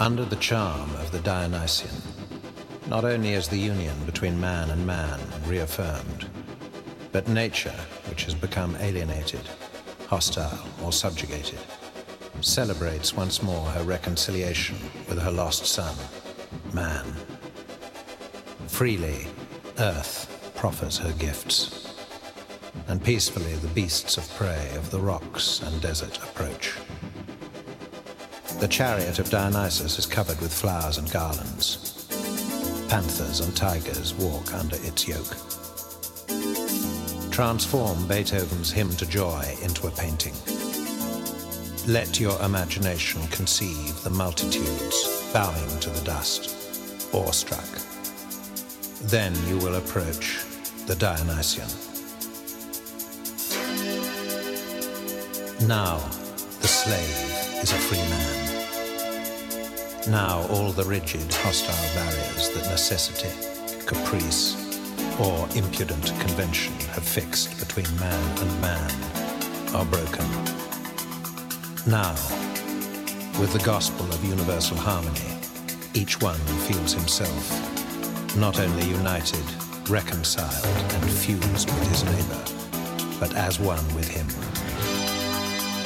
Under the charm of the Dionysian, not only is the union between man and man reaffirmed, but nature, which has become alienated, hostile, or subjugated, celebrates once more her reconciliation with her lost son, man. Freely, earth proffers her gifts, and peacefully the beasts of prey of the rocks and desert approach. The chariot of Dionysus is covered with flowers and garlands. Panthers and tigers walk under its yoke. Transform Beethoven's Hymn to Joy into a painting. Let your imagination conceive the multitudes bowing to the dust, awestruck. Then you will approach the Dionysian. Now, the slave is a free man. Now all the rigid, hostile barriers that necessity, caprice, or impudent convention have fixed between man and man are broken. Now, with the gospel of universal harmony, each one feels himself not only united, reconciled, and fused with his neighbor, but as one with him.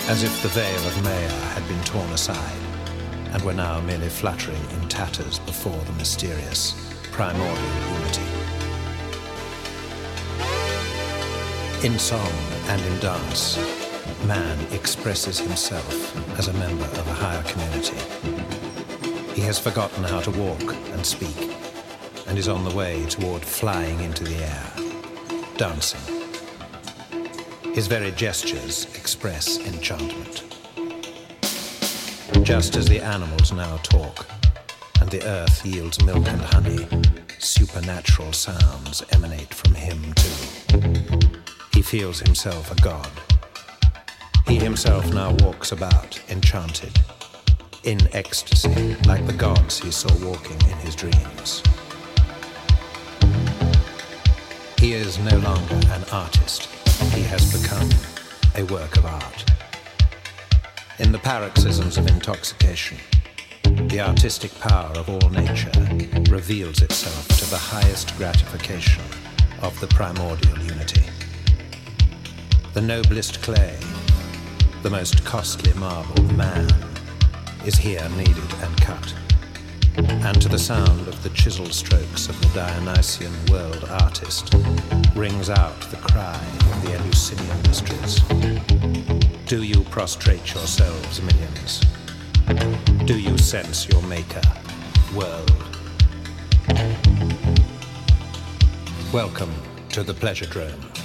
As if the veil of Maya had been torn aside and were now merely fluttering in tatters before the mysterious primordial unity. In song and in dance, man expresses himself as a member of a higher community. He has forgotten how to walk and speak, and is on the way toward flying into the air, dancing. His very gestures express enchantment just as the animals now talk, and the earth yields milk and honey, supernatural sounds emanate from him too. He feels himself a god. He himself now walks about, enchanted, in ecstasy, like the gods he saw walking in his dreams. He is no longer an artist. He has become a work of art. In the paroxysms of intoxication, the artistic power of all nature reveals itself to the highest gratification of the primordial unity. The noblest clay, the most costly marble, man, is here kneaded and cut. And to the sound of the chisel strokes of the Dionysian world artist rings out the cry the Eleusinian mysteries. Do you prostrate yourselves, millions? Do you sense your maker, world? Welcome to the Pleasure Drome.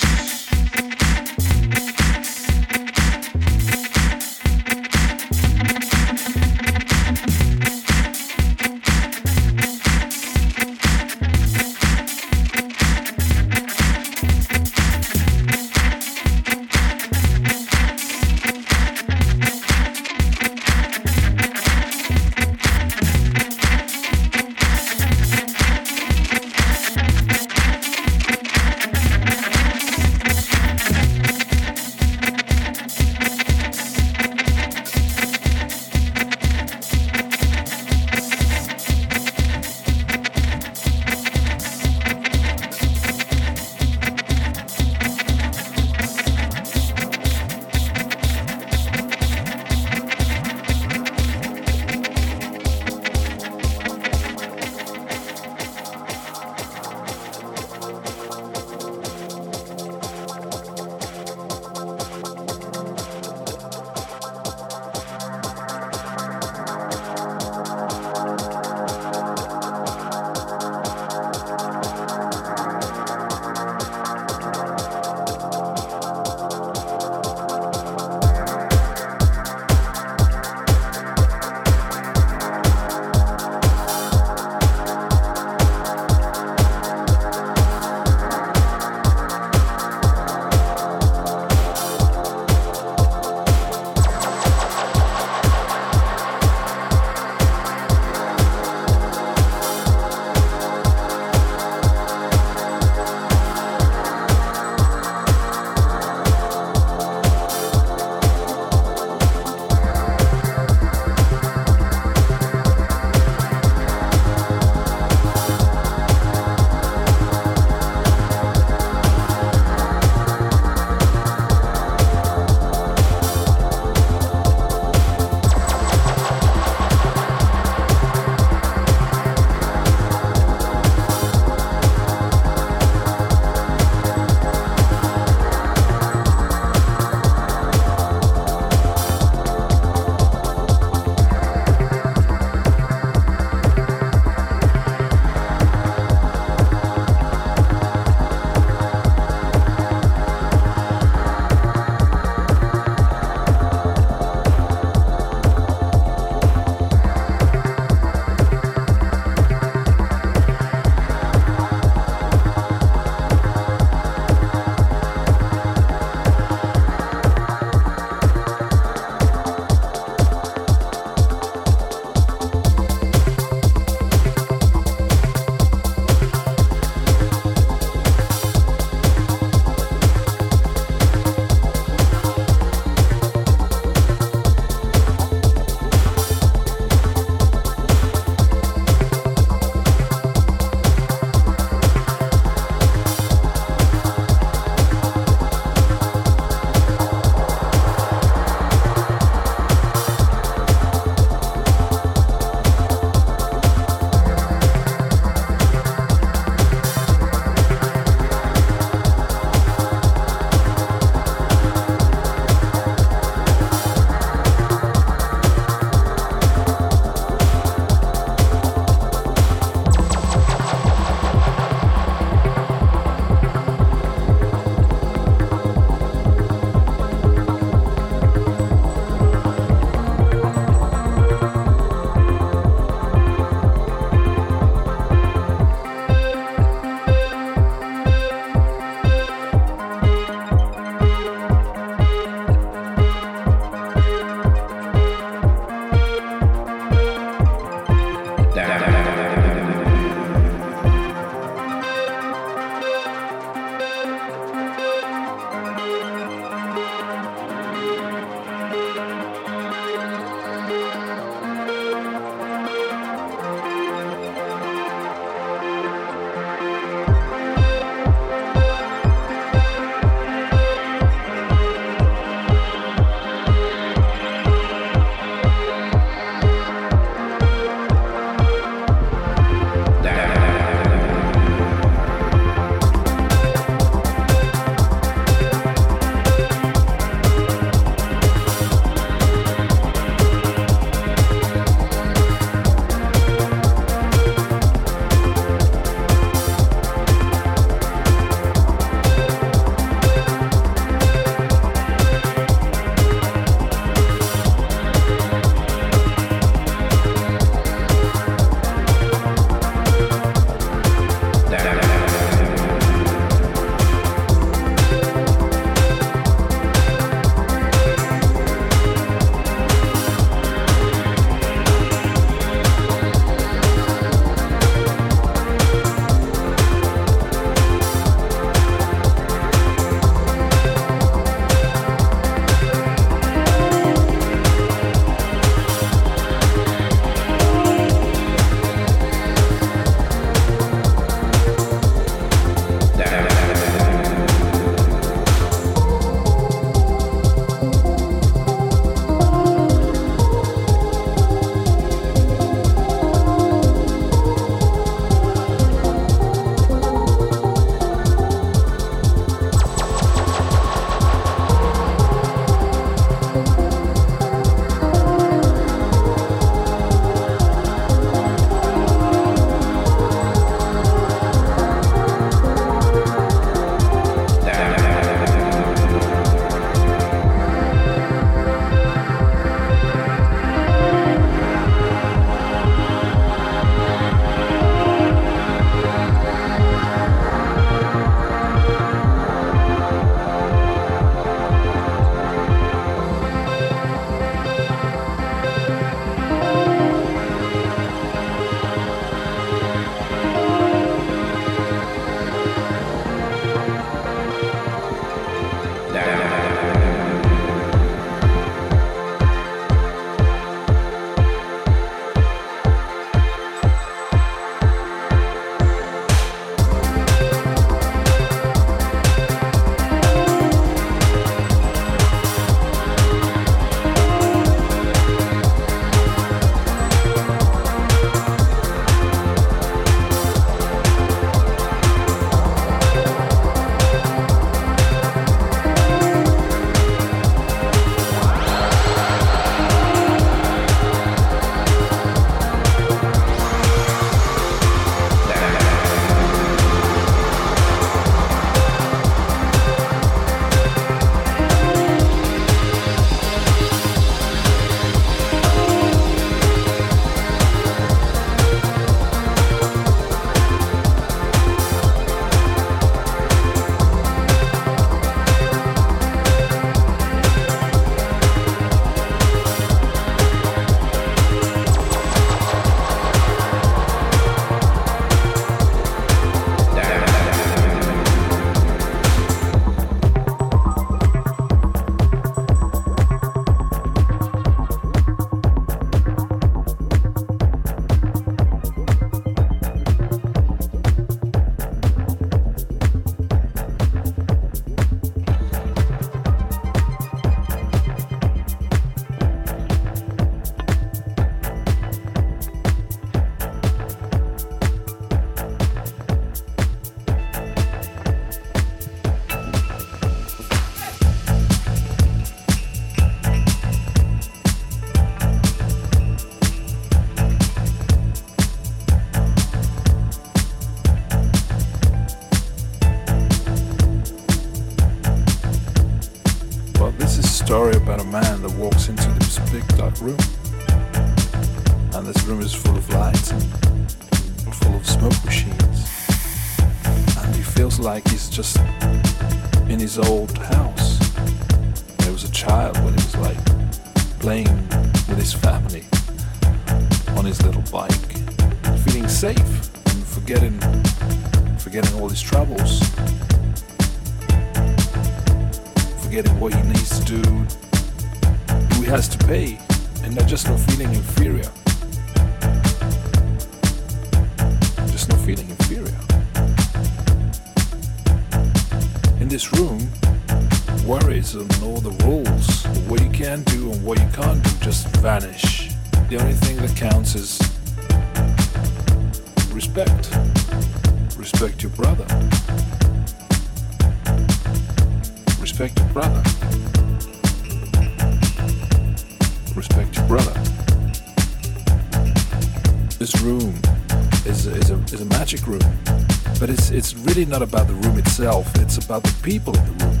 really not about the room itself, it's about the people in the room.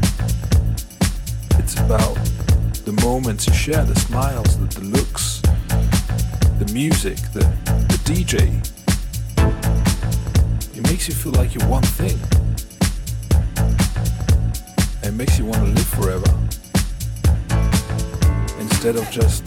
It's about the moments you share, the smiles, the, the looks, the music, the, the DJ. It makes you feel like you're one thing. It makes you want to live forever. Instead of just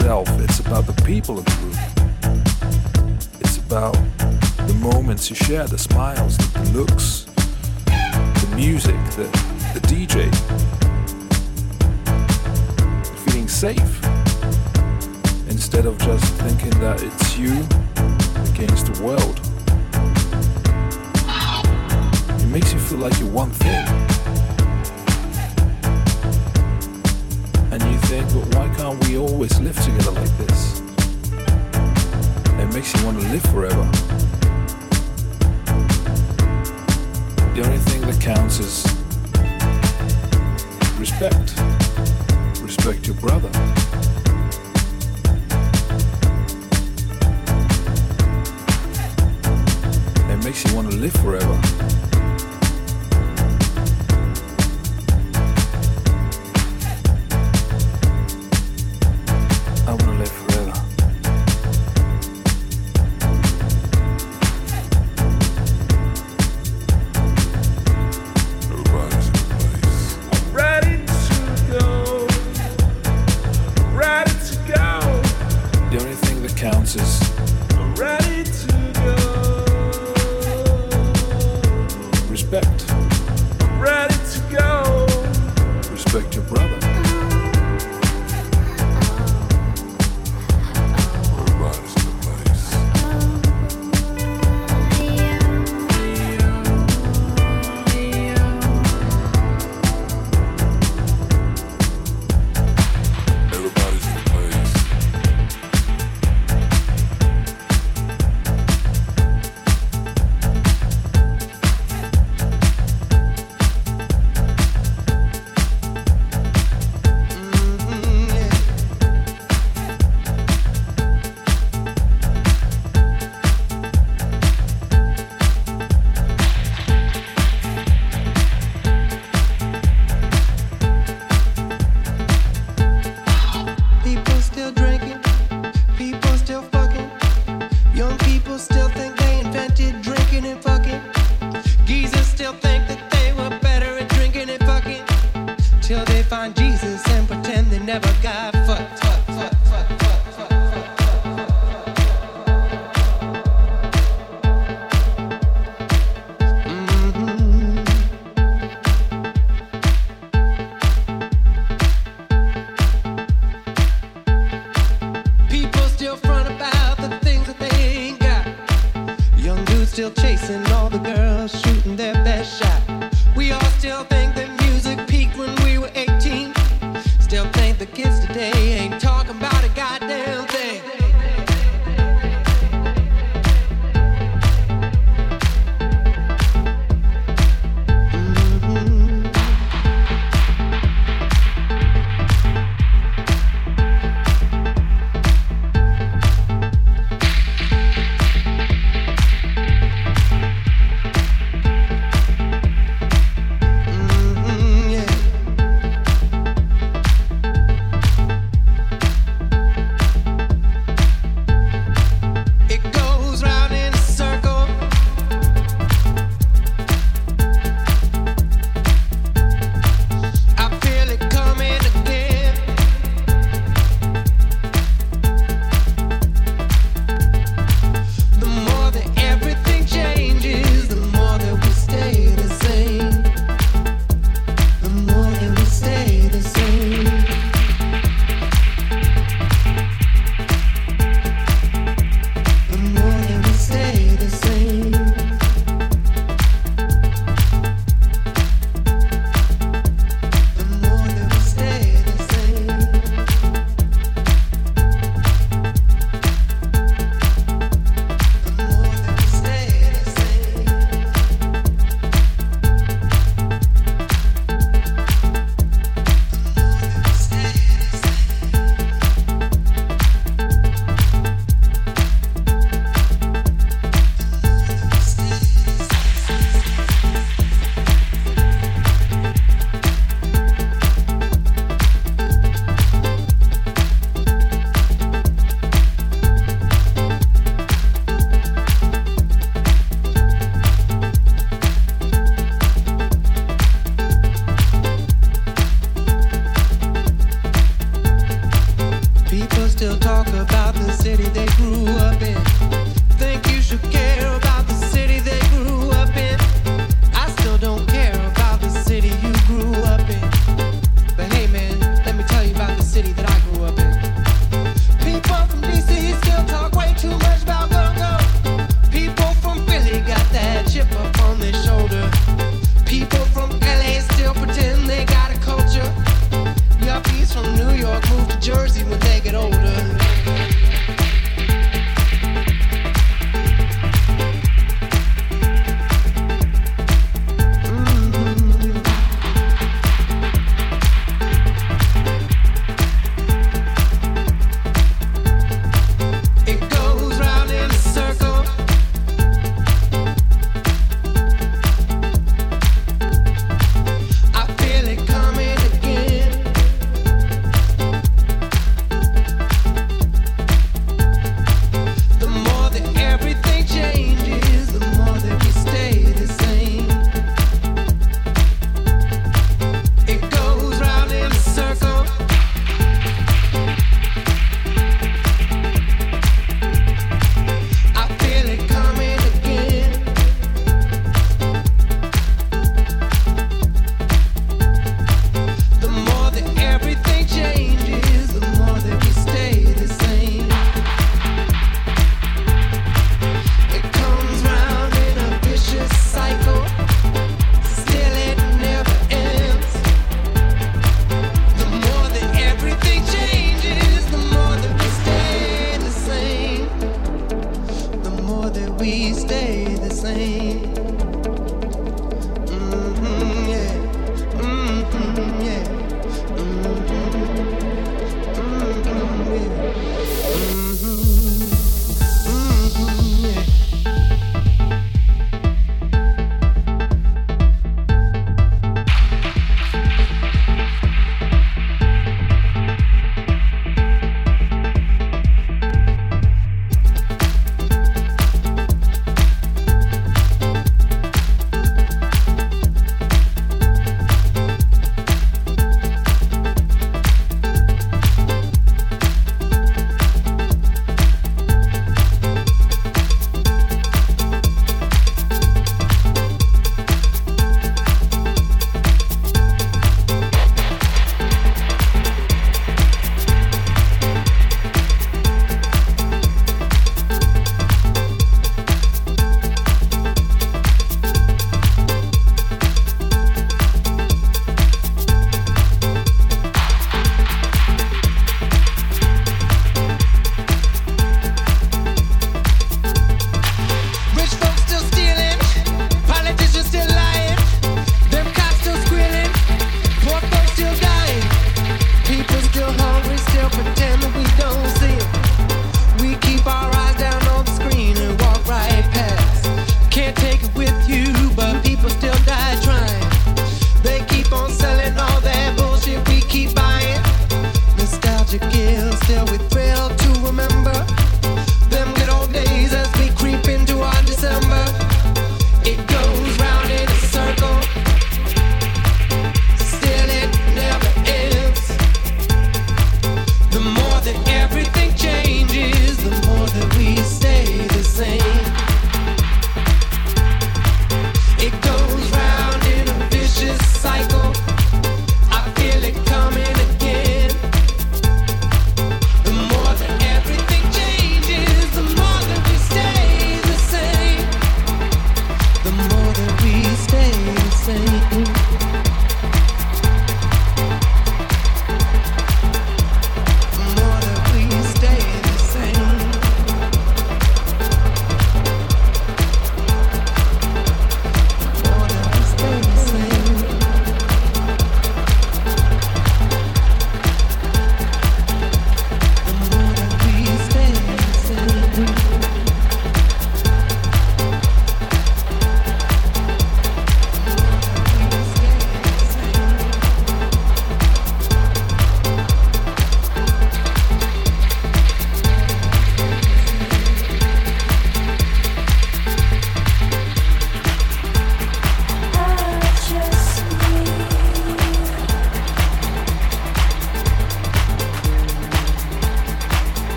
itself, it's about the people in the room. It's about the moments you share, the smiles, the, the looks, the music, the, the DJ. Feeling safe instead of just thinking that it's you against the world. It makes you feel like you're one thing. And you think, but why can't we always live together like this? It makes you want to live forever. The only thing that counts is respect. Respect your brother. It makes you want to live forever.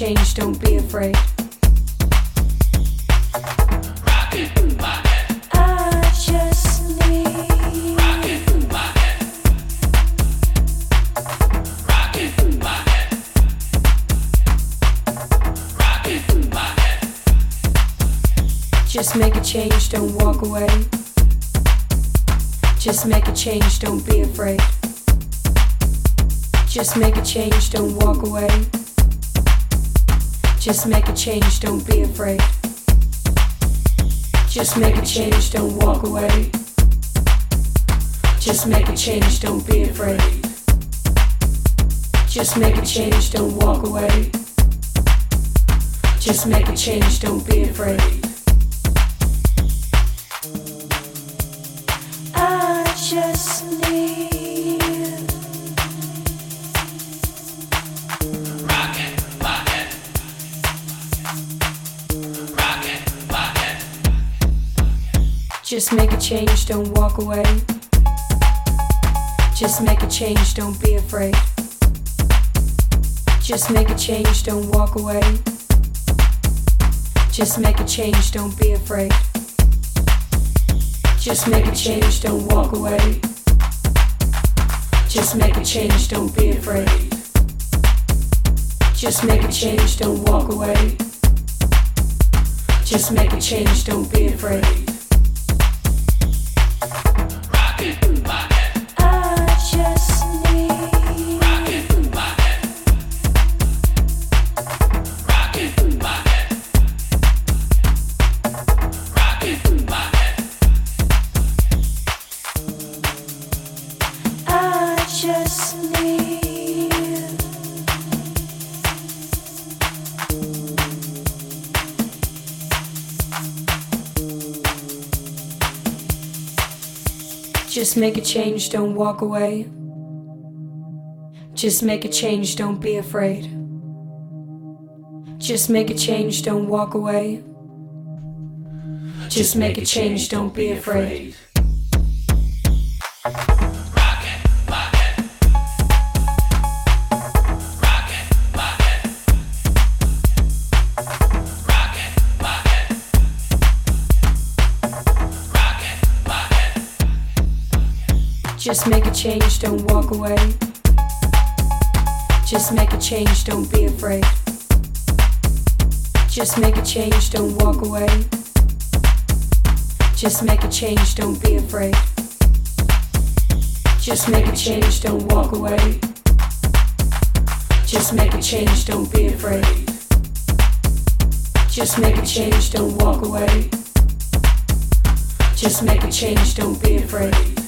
Change, don't be afraid. Just make a change, don't walk away. Just make a change, don't be afraid. Just make a change, don't walk away. Just make a change, don't be afraid. Just make a change, don't walk away. Just make a change, don't be afraid. Just make a change, don't walk away. Just make a change, don't be afraid. Just make a change, don't walk away. Just make a change, don't be afraid. Just make a change, don't walk away. Just make a change, don't be afraid. Just make a change, don't walk away. Just make a change, don't be afraid. Just make a change, don't walk away. Just make a change, don't be afraid. Just make a change, don't walk away. Just make a change, don't be afraid. Just make a change, don't walk away. Just make a change, don't be afraid. Just make a change, don't walk away. Just make a change, don't be afraid. Just make a change, don't walk away. Just make a change, don't be afraid. Just make a change, don't walk away. Just make a change, don't be afraid. Just make a change, don't walk away. Just make a change, don't be afraid.